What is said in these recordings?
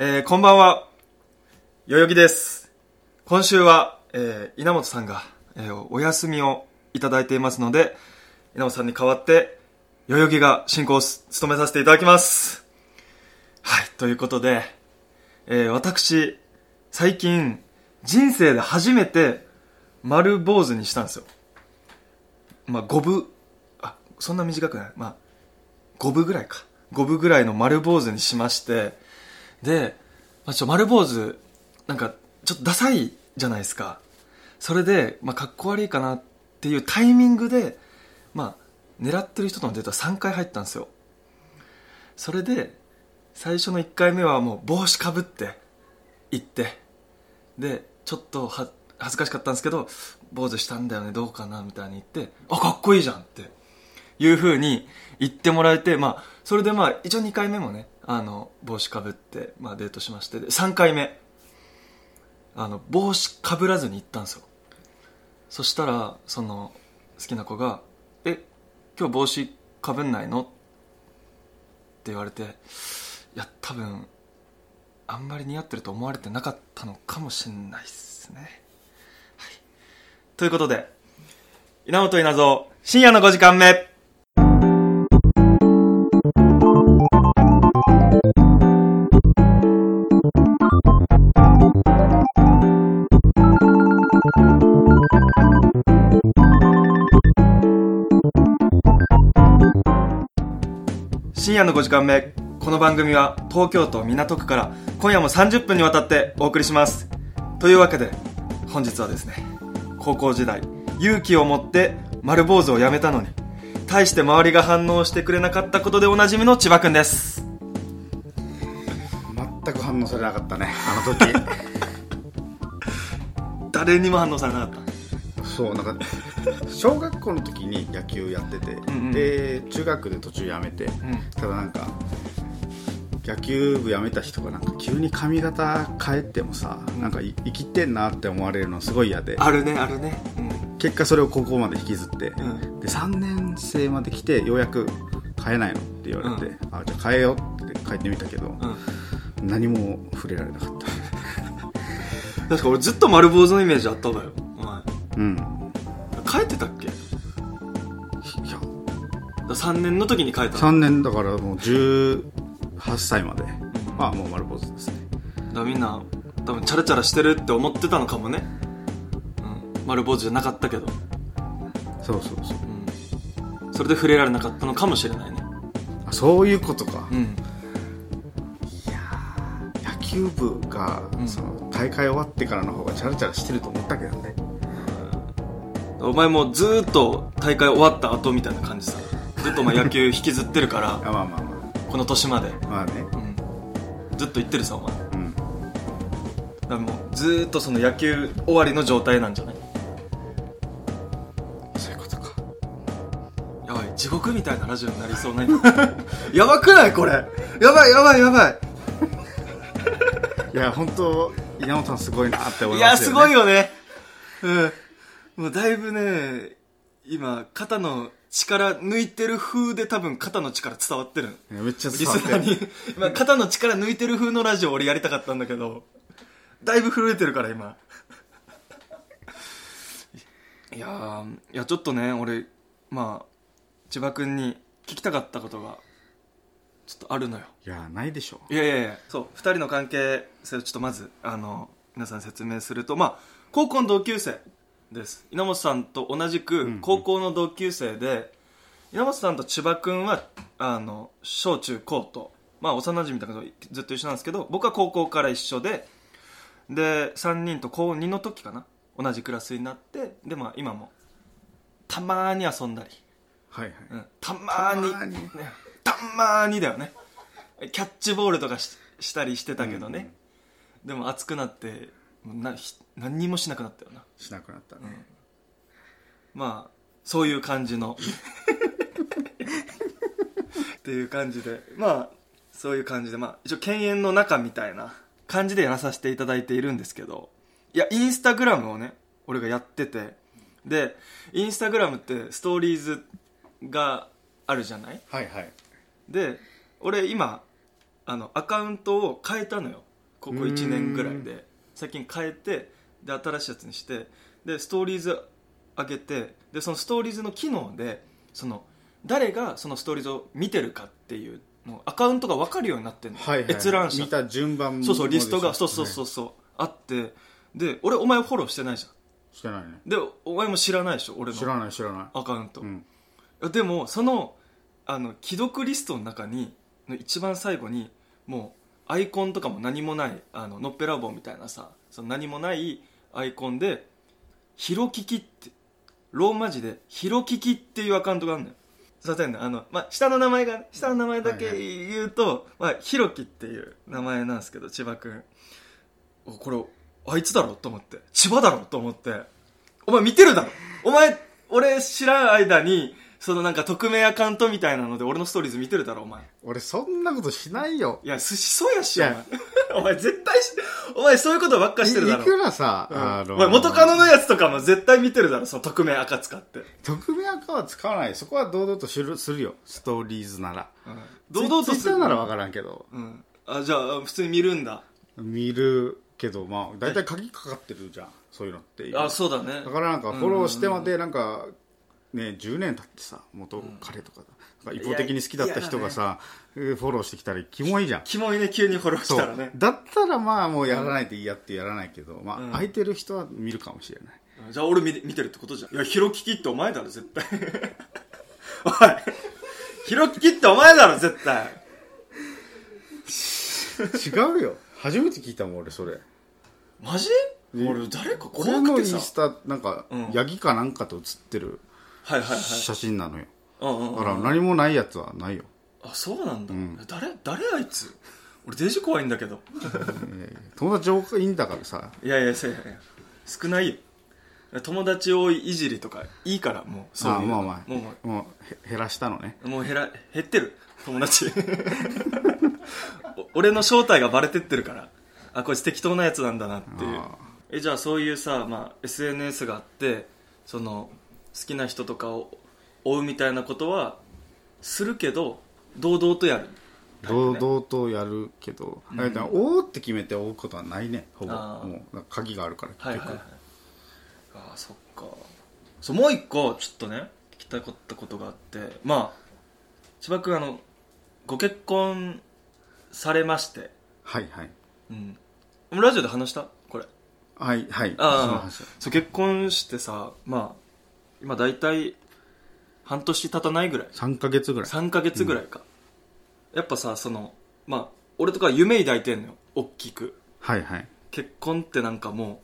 えー、こんばんは。代々木です。今週は、えー、稲本さんが、えー、お休みをいただいていますので、稲本さんに代わって、代々木が進行を務めさせていただきます。はい、ということで、えー、私、最近、人生で初めて、丸坊主にしたんですよ。まあ、五分、あ、そんな短くない。まあ、五分ぐらいか。五分ぐらいの丸坊主にしまして、で、まあ、ちょ、丸坊主、なんか、ちょっとダサいじゃないですか。それで、まあ、かっこ悪いかなっていうタイミングで、まあ、狙ってる人とのデータ3回入ったんですよ。それで、最初の1回目はもう帽子かぶって行って、で、ちょっと恥ずかしかったんですけど、坊主したんだよね、どうかなみたいに言って、あ、かっこいいじゃんっていう風に言ってもらえて、まあ、それでまあ、一応2回目もね、あの、帽子かぶって、まあデートしまして、で、3回目、あの、帽子かぶらずに行ったんですよ。そしたら、その、好きな子が、え、今日帽子かぶんないの？って言われて、いや、多分、あんまり似合ってると思われてなかったのかもしれないですね。はい。ということで、稲本稲造、深夜の5時間目。深夜の5時間目。この番組は東京都港区から今夜も30分にわたってお送りします。というわけで本日はですね高校時代勇気を持って丸坊主をやめたのに対して周りが反応してくれなかったことでおなじみの千葉くんです。全く反応されなかったねあの時。誰にも反応されなかった。そうなんか小学校の時に野球やってて、んうん。で中学で途中やめて、ん。ただなんか野球部辞めた人がなんか急に髪型変えてもさ、なんかい生きてんなって思われるのすごい嫌で。あるねあるね。うん。結果それを高校まで引きずって、ん。で3年生まで来てようやく変えないのって言われて、あじゃあ変えようって変えてみたけど、うん。何も触れられなかった。確か俺ずっと丸坊主のイメージあったわよお前。うん帰ってたっけ？いや3年の時に帰ったの？3年だからもう18歳まで、まあもう丸坊主ですね。だからみんな多分チャラチャラしてるって思ってたのかもね、うん、丸坊主じゃなかったけど、そうそうそう。うん、それで触れられなかったのかもしれないね。あそういうことか、うん。野球部が、ん。その大会終わってからの方がチャラチャラしてると思ったけどねお前もずーっと大会終わった後みたいな感じさ。ずっとお前野球引きずってるから あまあまあまこの年まで、あまあね。うん、ずっと言ってるさお前。だかうんらもうずーっとその野球終わりの状態なんじゃない？そういうことか。やばい地獄みたいなラジオになりそうな今 やばくないこれ。やばいやばいやばい。いや本当稲本さんすごいなって思いいますよ、ね、やすごいよね。うんもうだいぶね今肩の力抜いてる風で多分肩の力伝わってる。いやめっちゃリ伝わってる。肩の力抜いてる風のラジオ俺やりたかったんだけどだいぶ震えてるから今。いやーいやちょっとね俺まあ千葉君に聞きたかったことがちょっとあるのよ。いやないでしょ。いやいやいやそう2人の関係性をちょっとまずあの皆さんに説明するとまあ高校の同級生です。稲本さんと同じくん高校の同級生で、稲本さんと千葉君はあの小中高とまあ幼馴染みだけどずっと一緒なんですけど僕は高校から一緒でで3人と高2の時かな同じクラスになってでまあ今もたまーに遊んだり。はいはい、うん。たまーにたまーにねたまーにだよね。キャッチボールとかししたりしてたけどね、でも暑くなってなひ何にもしなくなったよな。しなくなったね、まあそういう感じの。っていう感じで。まあそういう感じで。まあ一応犬猿の中みたいな感じでやらさせていただいているんですけど。いやインスタグラムをね俺がやってて。でインスタグラムってストーリーズがあるじゃない？はいはい。で俺今あのアカウントを変えたのよ。ここ1年ぐらいで。最近変えてで新しいやつにしてでストーリーズ上げてでそのストーリーズの機能でその誰がそのストーリーズを見てるかっていうのアカウントが分かるようになってるの、はいはい。閲覧者。見た順番もそうそうリストがそうそうそうそう、あって。で俺お前フォローしてないじゃん。してないね。でお前も知らないでしょ俺知らのない知らない。アカウント、うん。でもそのあの既読リストの中にの一番最後にもうアイコンとかも何もないあののっぺらぼうみたいなさその何もないアイコンで「ひろきき」ってローマ字で「ひろきき」っていうアカウントがあるのよ。すいませんねあの、まあ、下の名前がね下の名前だけ言うと、まあ、ひろきっていう名前なんですけど千葉君おこれあいつだろと思って。千葉だろと思って。お前見てるだろ。お前俺知らん間にそのなんか匿名アカウントみたいなので俺のストーリーズ見てるだろお前。俺そんなことしないよ。いやしそうやしお前 お前絶対しお前そういうことばっかしてるだろ。いいくらさ、うん。あのお前元カノのやつとかも絶対見てるだろその匿名アカ使って、匿名アカは使わない。そこは堂々とするするよ。ストーリーズなら。堂々とツイッターなら分からんけど。うん、あじゃあ普通に見るんだ。見るけどまあ大体鍵かかってるじゃん。そういうのってあそうだね。だからなんかフォローしてまでなんかね10年経ってさ元彼とかなんか一方的に好きだった人がさえーフォローしてきたらキモいじゃん。キモいね急にフォローしそたらね。う。だったらまあもうやらないといいやってやらないけどまうん。あ空いてる人は見るかもしれない。じゃあ俺見て見てるってことじゃん。いやヒロキキってお前だろ絶対。おい。ヒロキキってお前だろ絶対。違うよ。初めて聞いたもん俺それ。マジ？俺誰か俺のイン怖くてさスタなんかうん。ヤギかなんかと写ってるはいはいはい。写真なのようんうんうん。だから何もないやつはないよ。あそうなんだ、ん。誰誰あいつ？俺デジ怖いんだけど。友達多いんだからさ。いやいやせいやいや。少ないよ。友達多いいじりとかいいからもう。そういうの。あまあまあもうももうへ減らしたのね。うもう減ら減ってる。友達。お 俺の正体がバレてってるから。あこいつ適当なやつなんだなっていう。あえじゃあそういうさ、まあ、SNS があってその好きな人とかを追うみたいなことはするけど堂々とやる。堂ね々とやるけど、うん。あれだ追うって決めて追うことはないね。ほぼ。もう鍵があるから結局、はいはい。はいああそっか。そうもう一個ちょっとね聞きたかったことがあって。まあ千葉君あのご結婚されまして。はいはい。うん。ラジオで話した？これ。はいはい。ああ話。そう結婚してさまあ今大体半年経たないぐらい。3ヶ月ぐらい。3ヶ月ぐらいか、やっぱさそのまあ俺とか夢抱いてんのよ。大きく。はいはい。結婚ってなんかも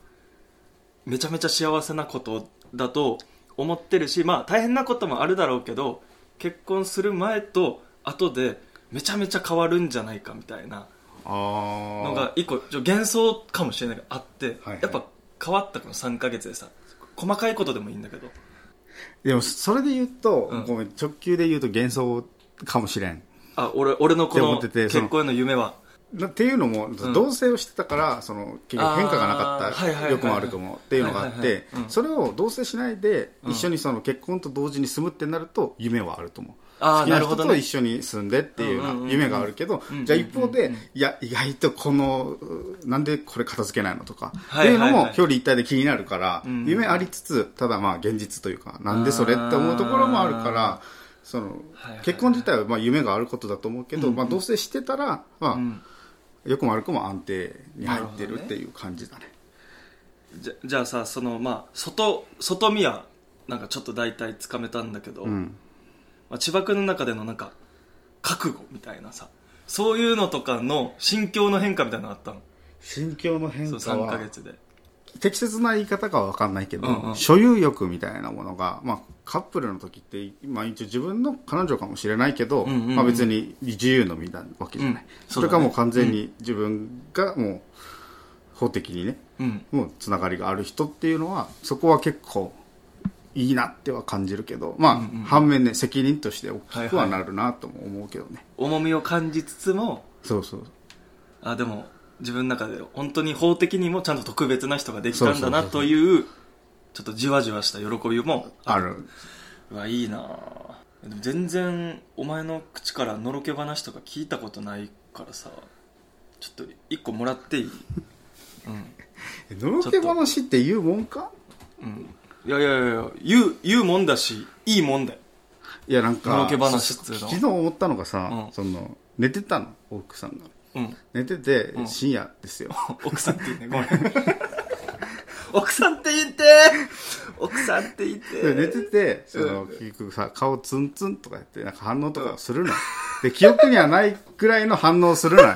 うめちゃめちゃ幸せなことだと思ってるしまあ大変なこともあるだろうけど結婚する前と後でめちゃめちゃ変わるんじゃないかみたいなあのが一個ちょ幻想かもしれないけどあって、はいはい。やっぱ変わったこの3ヶ月でさ。細かいことでもいいんだけどでもそれで言うと、うん。ごめん直球で言うと幻想かもしれん。あ俺俺のこって思のっててその結婚への夢は。なっていうのも、ん。同棲をしてたからその結局変化がなかあーはいはいはいはい。ったよくも悪くもっていうのがあっはいはいはいてうん。それを同棲しないでうん一緒にその結婚と同時に住むってなると夢はあると思う。ああ好きな人なるほどね。と一緒に住んでっていう夢があるけどうんじゃあ一方でいや意外とこのうなんでこれ片付けないのとかっていうのも表裏一体で気になるから夢ありつつただまあ現実というかなんでそれって思うところもあるからその結婚自体はまあ夢があることだと思うけどまあ同棲してたらまあうん。良くも悪くも安定に入ってるっていう感じだね。じゃじゃあさそのまあ外外見はなんかちょっと大体つかめたんだけど、うんまあ、千葉君の中でのなんか覚悟みたいなさそういうのとかの心境の変化みたいなのあったの？心境の変そう化3ヶは月で。適切な言い方かは分かんないけど、うんうん。所有欲みたいなものが、まあ、カップルの時って、まあ、一応自分の彼女かもしれないけど、うんうんうん。まあ、別に自由の身なわけじゃない、うん。それかもう完全に自分がもう法的にねうん。もうつながりがある人っていうのはそこは結構いいなっては感じるけどまあ、うんうん。反面ね責任として大きくはなるなとも思うけどね、重みを感じつつもそうそうあでも自分の中で本当に法的にもちゃんと特別な人ができたんだなというちょっとじわじわした喜びもある。うわいいな。あでも全然お前の口からのろけ話とか聞いたことないからさちょっと一個もらっていい？のろけ話って言うもんか？いやいやいや言う言うもんだしいいもんだよ。いやなんかけ話っつうの昨日思ったのがさ、うん。その寝てたの奥さんが。うん。寝てて、ん。深夜ですよ。奥さんって言うねごめん。奥さんって言って。奥さんって言って。で寝ててその結局さ顔ツンツンとかやってなんか反応とかするの、で記憶にはないくらいの反応をするのよ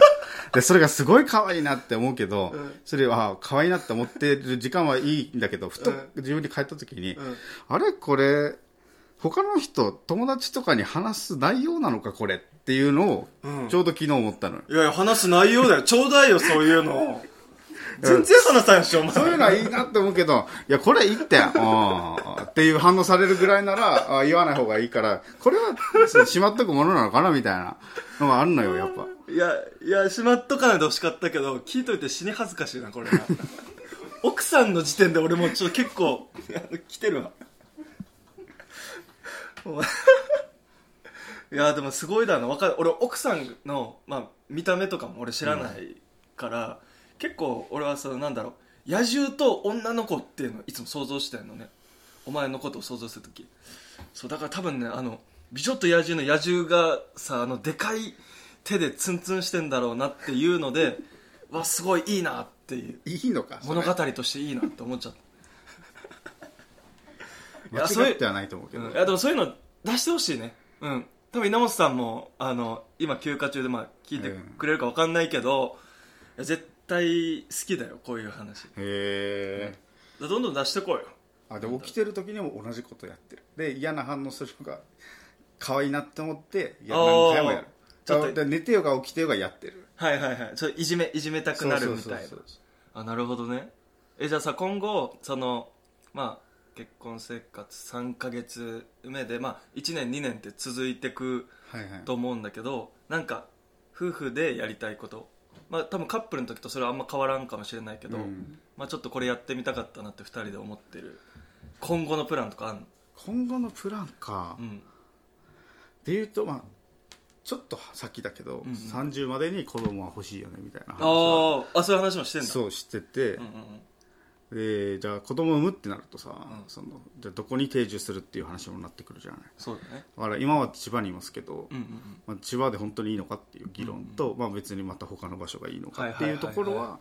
でそれがすごい可愛いなって思うけど、それは可愛いなって思ってる時間はいいんだけどふと自分に帰った時に、ん。あれ？これ他の人友達とかに話す内容なのかこれっていうのをうん。ちょうど昨日思ったのよ、いやいや話す内容だよ。ちょうだいよそういうの 全然話さんしょそういうのはいいなって思うけど、いや、これいいって、あっていう反応されるぐらいなら、あ言わない方がいいから、これはしまっとくものなのかなみたいなのがあるのよ、やっぱ。いやいやしまっとかないでほしかったけど聞いといて死に恥ずかしいなこれ。な 奥さんの時点で俺もちょっと結構来てるわ。いやでもすごいだな。わかる。俺奥さんの、まあ、見た目とかも俺知らないから、結構俺はそのなんだろう野獣と女の子っていうのをいつも想像してんのね。お前のことを想像するとき。そうだから多分ねあの美女と野獣の野獣がさあのでかい手でツンツンしてんだろうなっていうので わすごいいいなっていう。いいのか物語としていいなって思っちゃった。間違ってはないと思うけど。うんいやでもそういうの出してほしいね。うん。多分稲本さんもあの今休暇中でまあ聞いてくれるか分かんないけど、いや絶対好きだよこういう話へえ。らどんどん出してこいよあ、で、起きてる時にも同じことやってる。で、嫌な反応するのが、可愛いなって思って、いや、何回もやる。ちょっとで寝てようが起きてようがやってる。はいはいはいちょいじめいじめたくなるみたいなあなるほどねえじゃあさ今後そのまあ結婚生活3ヶ月目でまあ1年2年って続いてくはいはい。と思うんだけどなんか夫婦でやりたいことまあ多分カップルの時とそれはあんま変わらんかもしれないけど、うん。まあちょっとこれやってみたかったなって2人で思ってる今後のプランとかあんの？今後のプランか。うん。でいうとまあちょっと先だけど、うんうん。30までに子供は欲しいよねみたいな話は。あーあそういう話もしてんだ。そうしてて、うんうんでじゃあ子供産むってなるとさ、ん。そのじゃあどこに定住するっていう話もなってくるじゃない。そうだね。だから今は千葉にいますけど、うんうんうん。まあ、千葉で本当にいいのかっていう議論と、まあ、別にまた他の場所がいいのかってはいうはいはい。ところは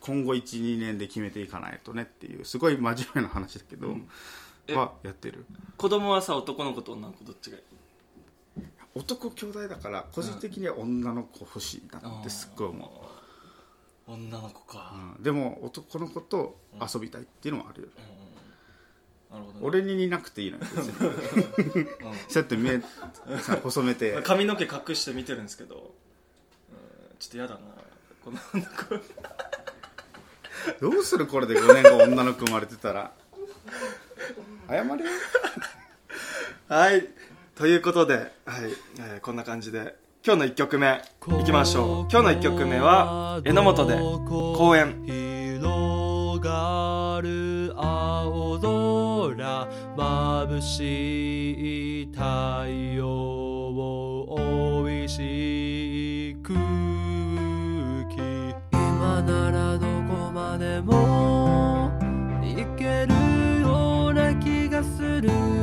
今後12年で決めていかないとねっていうすごい真面目な話だけど、ん。えはやってる。子供はさ男の子と女の子どっちがいい？男兄弟だから個人的には女の子欲しいなってすっごい思う、女の子か、うん。でも男の子と遊びたいっていうのもあるよ、なるほどね、俺に似なくていいのよ。別に。うんそうやって目さ細めて。髪の毛隠して見てるんですけど、うん。ちょっと嫌だな。この女の子。どうするこれで5年後女の子生まれてたら。謝れよ。はい。ということで、はい。えーこんな感じで今日の1曲目いきましょう。今日の1曲目は榎本で公園広がる青空眩しい太陽を美味しくき今ならどこまでも行けるような気がする。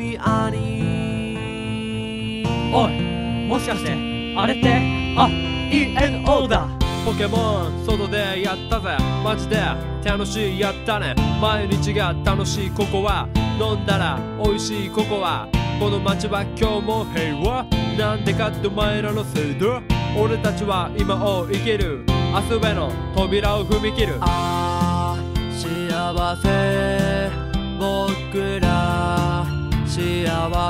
ピアにおいもしかしてあれってあ ENO だ。ポケモン外でやったぜ。マジで楽しいやったね。毎日が楽しいここは。飲んだら美味しいここは。この街は今日も平和なんでかってお前らのせいだ？俺たちは今を生きる。明日への扉を踏み切る。ああ幸せ。僕ら幸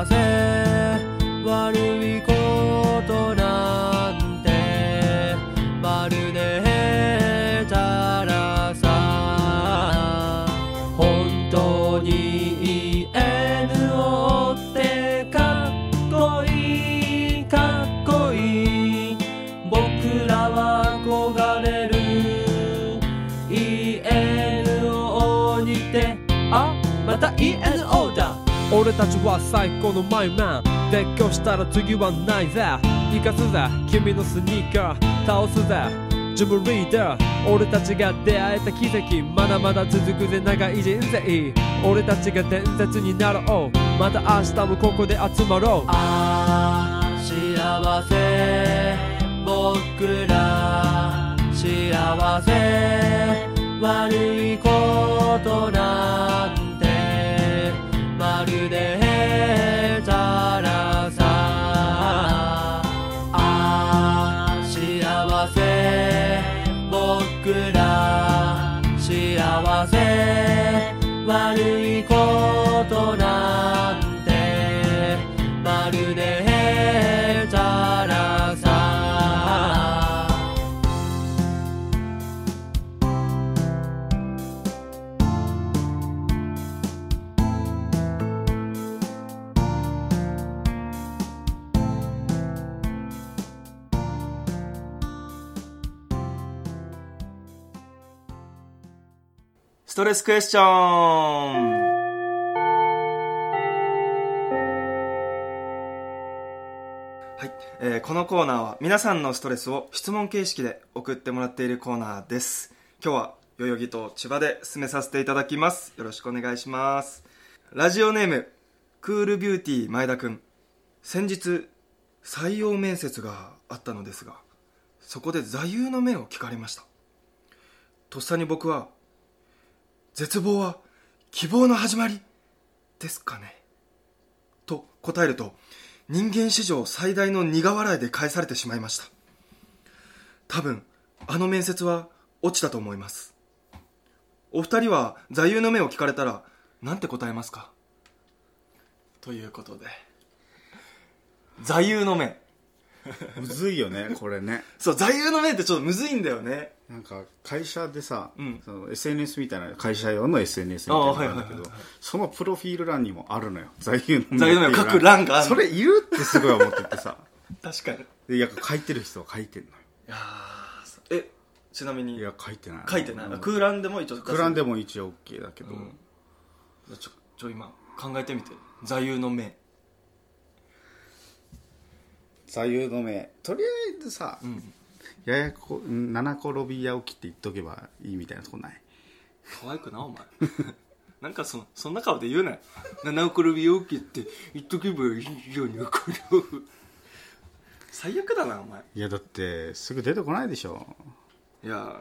せ。悪いことなんてまるでたらさ。本当に ENO ってかっこいいかっこいい。僕らは憧れる。ENO にてあまた ENO 俺たちは最高のマイマン。撤去したら次はないぜ。生かすぜ。君のスニーカー。倒すぜ。ジムリーダー。俺たちが出会えた奇跡。まだまだ続くぜ。長い人生。俺たちが伝説になろう。また明日もここで集まろう。ああ幸せ。僕ら幸せ。悪いことなん幸せ。僕ら幸せ。悪いことない。トレスクエスチョン。はい、えーこのコーナーは皆さんのストレスを質問形式で送ってもらっているコーナーです。今日は代々木と千葉で進めさせていただきます。よろしくお願いします。ラジオネームクールビューティー前田くん先日採用面接があったのですがそこで座右の銘を聞かれました。とっさに僕は絶望は希望の始まりですかね。と答えると人間史上最大の苦笑いで返されてしまいました。多分あの面接は落ちたと思います。お二人は座右の銘を聞かれたら何て答えますか？ということで。座右の銘。むずいよねこれね。そう座右の銘ってちょっとむずいんだよねなんか会社でさ、うん。その SNS みたいな会社用の SNS みたいなのがあるんだけどそのプロフィール欄にもあるのよ。座右の銘座右の書く欄が。あるそれいるってすごい思っててさ。確かに。いでいや書いてる人は書いてんのよ。やーえちなみに。いや書いてない。書いてない、うん。空欄でも一応空欄でも一応 OK だけど、うん。ちょちょ今考えてみて。座右の銘。座右の銘。とりあえずさ、うんややこ七転び八起きって言っとけばいいみたいなとこない？可愛くなお前。なんかそそんな顔で言うなよ。七転び起きって言っとけばいいようにこれ最悪だなお前。いやだってすぐ出てこないでしょ。いや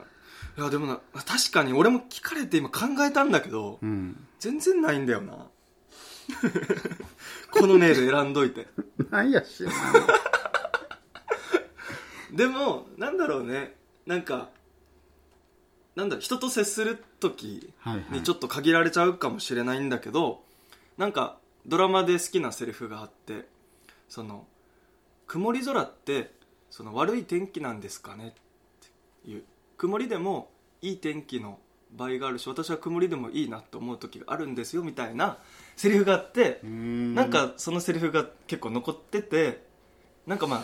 いやでもな確かに俺も聞かれて今考えたんだけど、うん。全然ないんだよな。このネイル選んどいて。なんやしでもなんだろうね。なんかなんだ人と接する時はいはい。にちょっと限られちゃうかもしれないんだけど、なんかドラマで好きなセリフがあってその曇り空ってその悪い天気なんですかね？っていう。曇りでもいい天気の場合があるし私は曇りでもいいなと思う時があるんですよみたいなセリフがあってななんかそのセリフが結構残っててなんかまあ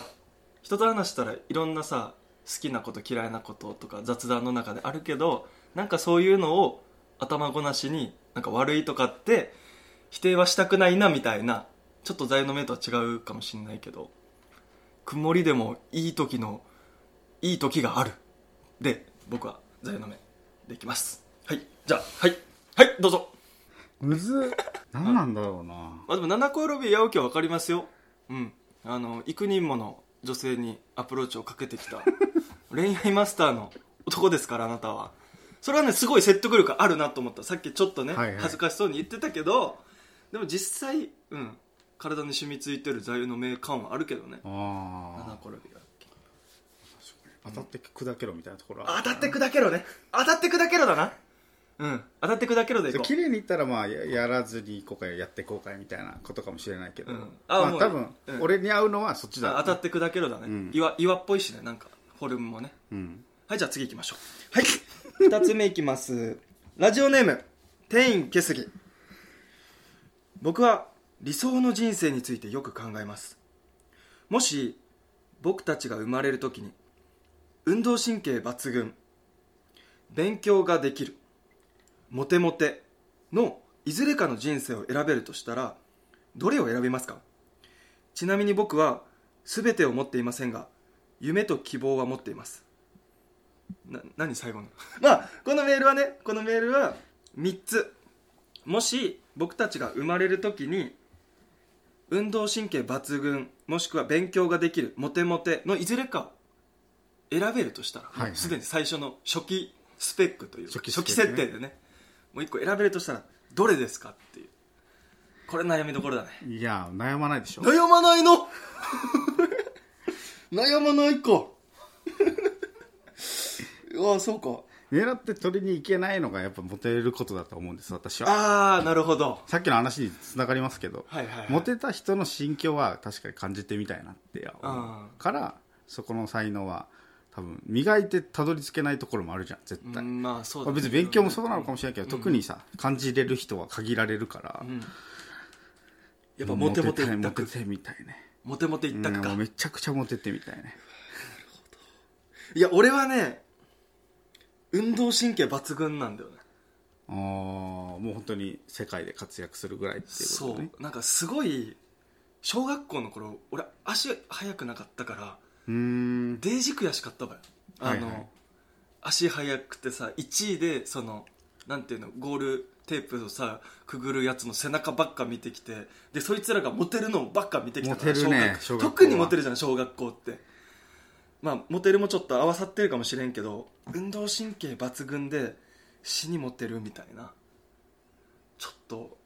人と話したらいろんなさ好きなこと嫌いなこととか雑談の中であるけどなんかそういうのを頭ごなしになんか悪いとかって否定はしたくないなみたいなちょっと座右の銘とは違うかもしれないけど曇りでもいい時のいい時がある。で僕は座右の銘でいきます。はいじゃあはいはいどうぞ。むずっ。何なんだろうな。まあでも七転び八起きは分かりますよ。うん。あの幾人もの女性にアプローチをかけてきた。恋愛マスターの男ですからあなたは。それはねすごい説得力あるなと思った。さっきちょっとね、はいはい。恥ずかしそうに言ってたけどでも実際うん。体に染みついてる座右の銘感はあるけどね。ああ当たって砕けろみたいなところは。当たって砕けろね。当たって砕けろだなうん。当たって砕けろでいこう。綺麗にいったらまあややらずにいこうかやっていこうかみたいなことかもしれないけど、うん。あもうまあ多分、うん。俺に合うのはそっちだ。あ当たって砕けろだね、うん。岩岩っぽいしねなんか。フォルムもね。うん。はい、じゃあ次行きましょう。はい。二つ目いきます。ラジオネーム、天員けすぎ。僕は理想の人生についてよく考えます。もし、僕たちが生まれるときに、運動神経抜群、勉強ができる、モテモテのいずれかの人生を選べるとしたら、どれを選びますか？ちなみに僕は全てを持っていませんが夢と希望は持っています。な何最後の？まあこのメールはねこのメールは3つ。もし僕たちが生まれる時に運動神経抜群もしくは勉強ができるモテモテのいずれかを選べるとしたらはいはい。すで、に最初の初期スペックというか初期ね。設定でねもう1個選べるとしたらどれですかっていう。これ悩みどころだね。いや悩まないでしょ。悩まないの？悩まないか。ああそうか。狙って取りに行けないのがやっぱモテることだと思うんです私は。ああなるほど。さっきの話につながりますけど、はいはいはい。モテた人の心境は確かに感じてみたいなって思うあからそこの才能は多分磨いてたどり着けないところもあるじゃん絶対、うんまあそうだね。まあ別に勉強もそうなのかもしれないけど、特にさ感じれる人は限られるから、うん。やっぱモテモテ一択モテてみたいねモテモテ一択か。うんもうめちゃくちゃモテてみたいねいや俺はね運動神経抜群なんだよね。ああもう本当に世界で活躍するぐらいっていうこそとね。う。なんかすごい小学校の頃俺足速くなかったからうーん。デージ悔しかったわよあの、はい。はい足速くてさ1位でそのなんていうのゴールテープをさくぐるやつの背中ばっか見てきてでそいつらがモテるのばっか見てきたからね小学特にモテるじゃん小学校って。まあモテるもちょっと合わさってるかもしれんけど運動神経抜群で死にモテるみたいな。ちょっと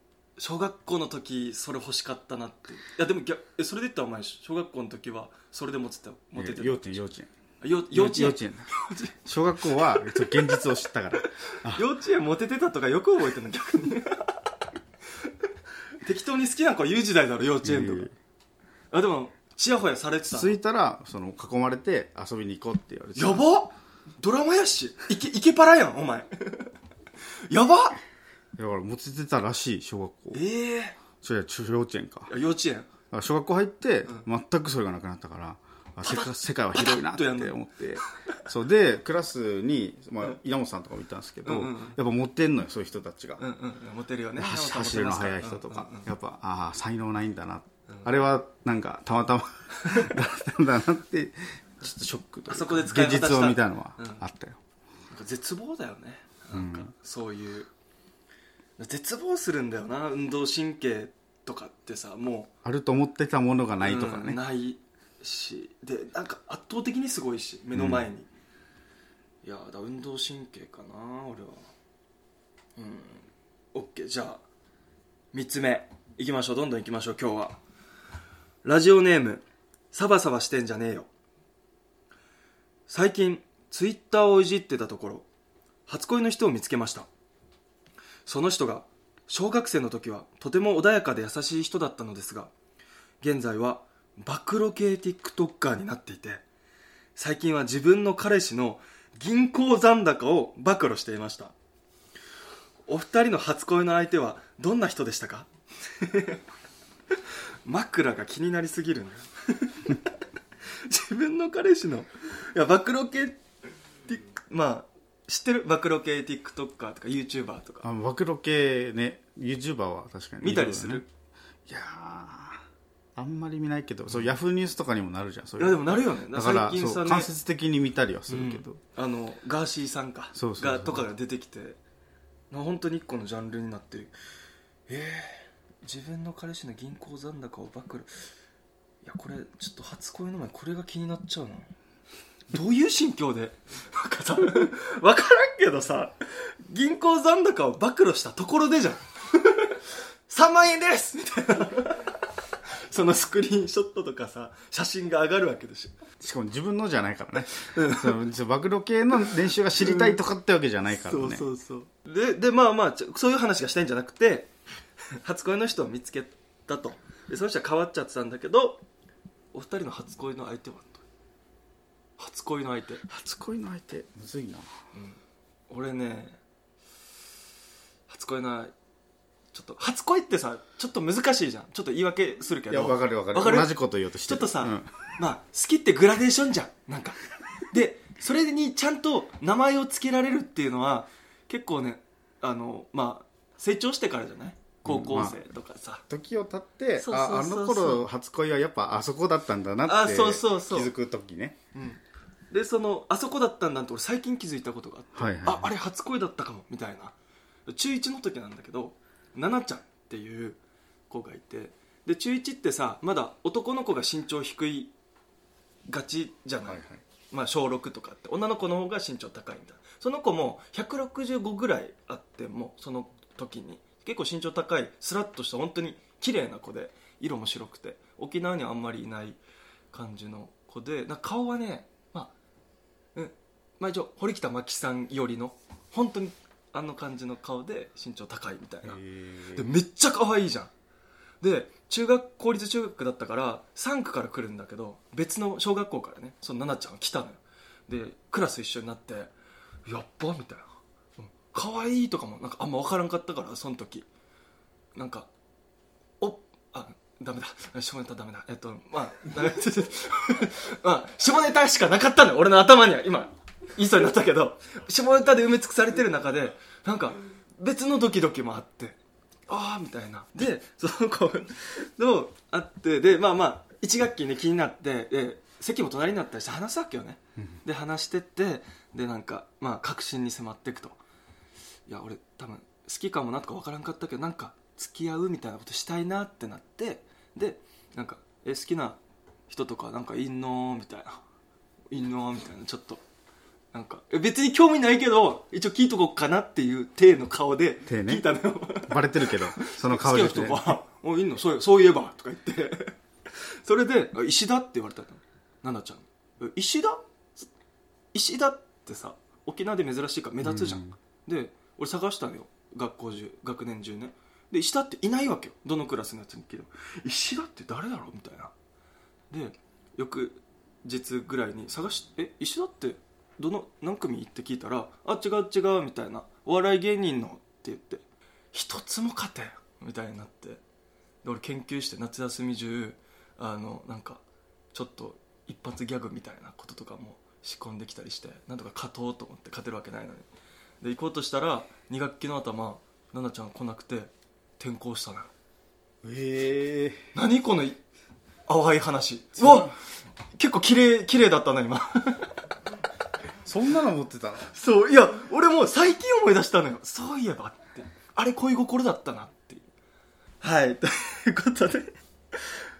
小学校の時それ欲しかったなって。いやでも逆えそれで言ったらお前小学校の時はそれでモテてたモテてた幼稚園幼稚園。よ幼稚園。幼稚園？小学校はそう現実を知ったから。幼稚園モテてたとかよく覚えてるの？逆に。適当に好きな子言う時代だろ幼稚園とか、いやいや。あでもちやほやされてた着いたらその囲まれて遊びに行こうって言われてやばっ！ドラマやし。イケイケパラやんお前。やばっだからモテてたらしい小学校。ええそれは中幼稚園か。幼稚園。ら小学校入って全くそれがなくなったから、あ世界世界は広いなって思って。そうでクラスに、まあ、稲本さんとかもいたんですけど、うんうんうん。やっぱモテんのよそういう人たちが、うんうんモテるよね。走るの速い人とか、うんうんうん。やっぱああ才能ないんだな、あれはなんかたまたまだったんだなってちょっとショックとあそこで現実を見たのはうん。あったよ、なんか絶望だよね。なんかそういう絶望するんだよな運動神経とかってさもあると思ってたものがうないとかね、うんないし。でなんか圧倒的にすごいし目の前に、いやだ運動神経かな俺は。うん。OK じゃあ3つ目。いきましょう。どんどんいきましょう今日は。ラジオネームサバサバしてんじゃねえよ。最近ツイッターをいじってたところ初恋の人を見つけましたその人が小学生の時はとても穏やかで優しい人だったのですが現在は暴露系 TikToker になっていて最近は自分の彼氏の銀行残高を暴露していました。お二人の初恋の相手はどんな人でしたか？枕が気になりすぎるんだ 自分の彼氏のいや暴露系 Tik まあ知ってる？暴露系 TikToker とか YouTuber とか。あ暴露系ね。YouTuber は確かに。見たりする、ね。いやーあんまり見ないけどそうヤフーニュースとかにもなるじゃんそいやでもなるよね。だから最近さねそう間接的に見たりはするけど、あのガーシーさんか。そうそうとかが出てきて。な本当に一個のジャンルになってる。えー、自分の彼氏の銀行残高を暴露。いやこれちょっと初恋の前これが気になっちゃうなどういう心境で？なんかさ分からんけどさ銀行残高を暴露したところでじゃん。3万円です！みたいな。そのスクリーンショットとかさ写真が上がるわけでしょしかも自分のじゃないからね、そうそう暴露系の練習が知りたいとかってわけじゃないからね、そうそうそう。ででまあまあそういう話がしたいんじゃなくて初恋の人を見つけたと。でその人は変わっちゃってたんだけどお二人の初恋の相手は初恋の相手。初恋の相手。むずいな。俺ね初恋のちょっと初恋ってさちょっと難しいじゃん。ちょっと言い訳するけど。いやわかるわかる。わかる？同じこと言おうとしてる。ちょっとさ、うん。まあ好きってグラデーションじゃん。なんか。でそれにちゃんと名前を付けられるっていうのは結構ねあのまあ成長してからじゃない？高校生とかさ、時を経ってそうそうそうそう。ああの頃初恋はやっぱあそこだったんだなってあそうそうそう。気づく時ねでそのあそこだったんだって俺最近気づいたことがあって、はいはい。ああれ初恋だったかもみたいな。中1の時なんだけど奈々ちゃんっていう子がいてで中1ってさまだ男の子が身長低いがちじゃない、はいはい。まあ、小6とかって女の子の方が身長高いんだその子も165ぐらいあってもその時に。結構身長高いスラッとした本当に綺麗な子で色も白くて沖縄にはあんまりいない感じの子でな顔はねまあ一応堀北真希さんよりの本当にあの感じの顔で身長高いみたいな。でめっちゃ可愛いじゃん。で中学公立中学だったから3区から来るんだけど別の小学校からねその奈々ちゃんが来たのよ。でクラス一緒になってやっばみたいな。うん可愛いとかもなんかあんま分からんかったからその時。なんかおあダメだ。下ネタダメだ。えっとまあダメ まあ下ネタしかなかったのよ俺の頭には今言いそうになったけど下ネタで埋め尽くされてる中でなんか別のドキドキもあってああみたいな。でその子のあってでまあまあ一学期ね気になってで席も隣になったりして話すわけよね、で話してってでなんかまあ確信に迫っていくと。いや俺多分好きかもなとか分からんかったけどなんか付き合うみたいなことしたいなってなってでなんかえ好きな人とかなんかいんの？みたいな。いんの？みたいな。ちょっとなんかえ別に興味ないけど一応聞いとこうかなっていう体の顔で体ね。聞いたのよ、バレてるけどその好きな顔ですね人が「おいんのそうそういえば」とか言って。それであ「石田?」って言われたの。奈々ちゃん。え「石田?」石田ってさ沖縄で珍しいから目立つじゃん、で俺探したのよ。学校中学年中ね。で石田っていないわけよ。どのクラスのやつに聞いても石田って誰だろう？みたいな。で翌日ぐらいに探しえ石田ってどの何組って聞いたら「あ違う違う」みたいな「お笑い芸人の」って言って。一つも勝てん。みたいになって。で俺研究して夏休み中あのなんかちょっと一発ギャグみたいなこととかも仕込んできたりしてなんとか勝とうと思って勝てるわけないのに。で行こうとしたら2学期の頭奈々ちゃん来なくて転校したのよ。え何このい淡い話。うわ結構綺麗綺麗だったな今そんなの持ってたの？そういや俺も最近思い出したのよ。そういえばって。あれ恋心だったなって。いうはいということで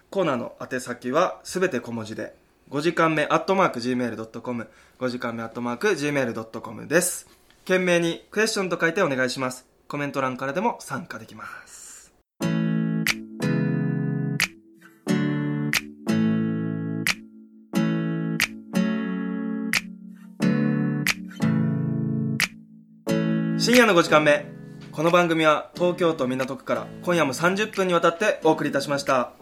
コーナーの宛先はすべて小文字で5時間目アットマーク Gmail.com 5時間目アットマーク Gmail.com です。懸命にクエスチョンと書いてお願いします。コメント欄からでも参加できます深夜の5時間目。この番組は東京都港区から今夜も30分にわたってお送りいたしました。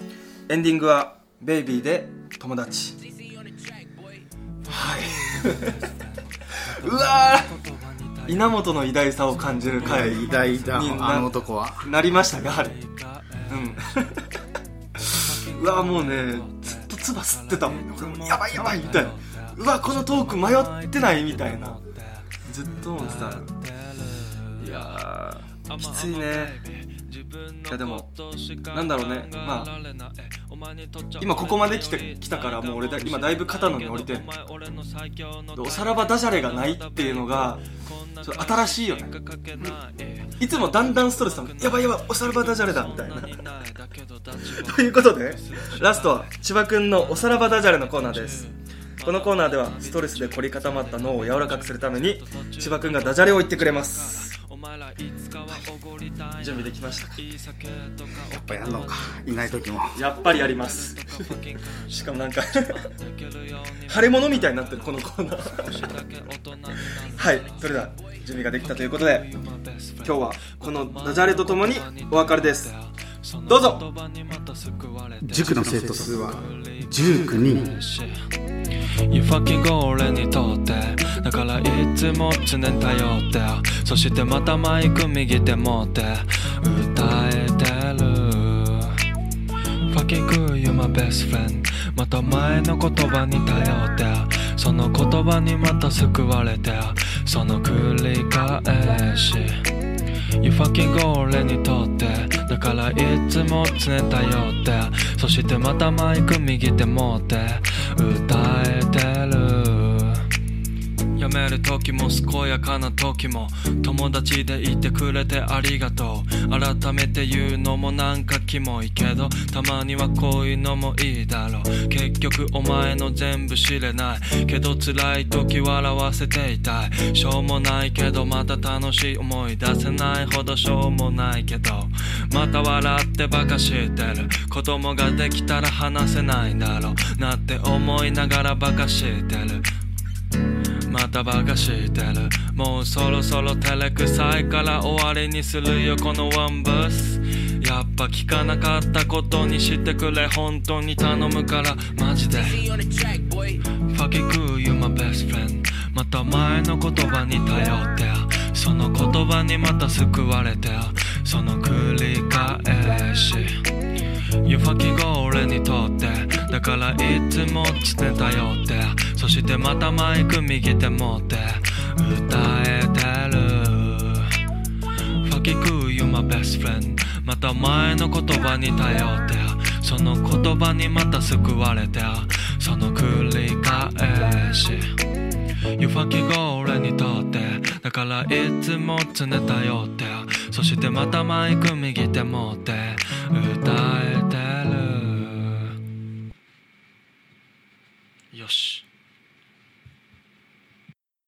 エンディングは「ベイビーで友達」はい。うわー。稲本の偉大さを感じる回偉大だ。あの男は。なりましたがあれ。うん。うわもうねずっと唾吸ってたもん。ね俺もやばいやばいみたいな。うわこのトーク迷ってないみたいな。ずっと思ってたいやーきついね。いやでもなんだろうね。まあ今ここまで来て来たからもう俺だ今だいぶ肩の荷降りてんおさらばダジャレがないっていうのがちょっと新しいよね。いつもだんだんストレスたのやばいやばいおさらばダジャレだみたいな。ということでラストは千葉くんのおさらばダジャレのコーナーです。このコーナーではストレスで凝り固まった脳を柔らかくするために千葉くんがダジャレを言ってくれます準備できましたか？やっぱやんのか？いない時も。やっぱりやります。しかもなんか 腫れ物みたいになってるこのコーナーはいそれでは準備ができたということで今日はこのダジャレとともにお別れです。どうぞ。塾の生徒数は19人。You fucking go 俺にとってだからいつも常に頼ってそしてまたマイク右手持って歌えてる。Fucking good you my best friend また前の言葉に頼ってその言葉にまた救われてその繰り返し。You fucking go 俺にとって。だからいつも常頼って。そしてまたマイク右手持って。歌えてるやめる時も健やかな時も友達でいてくれてありがとう。改めて言うのもなんかキモいけどたまにはこういうのもいいだろう。結局お前の全部知れない。けど辛い時笑わせていたい。しょうもないけどまた楽しい思い出せないほどしょうもないけど。また笑ってバカしてる。子供ができたら話せないんだろう。なって思いながらバカしてる。またバカしてる。もうそろそろ照れくさいから終わりにするよこのワンブース。やっぱ聞かなかったことにしてくれ本当に頼むから。マジで。Fucking cool you my best friend また前の言葉に頼ってその言葉にまた救われてその繰り返し。You fucking go 俺にとってだからいつも常頼って。そしてまたマイク右手持って。歌えてる。Fucking cool you my best friend また前の言葉に頼って。その言葉にまた救われて。その繰り返し。You fucking go 俺にとって。だからいつも常頼って。そしてまたマイク右手持って。歌 Dios.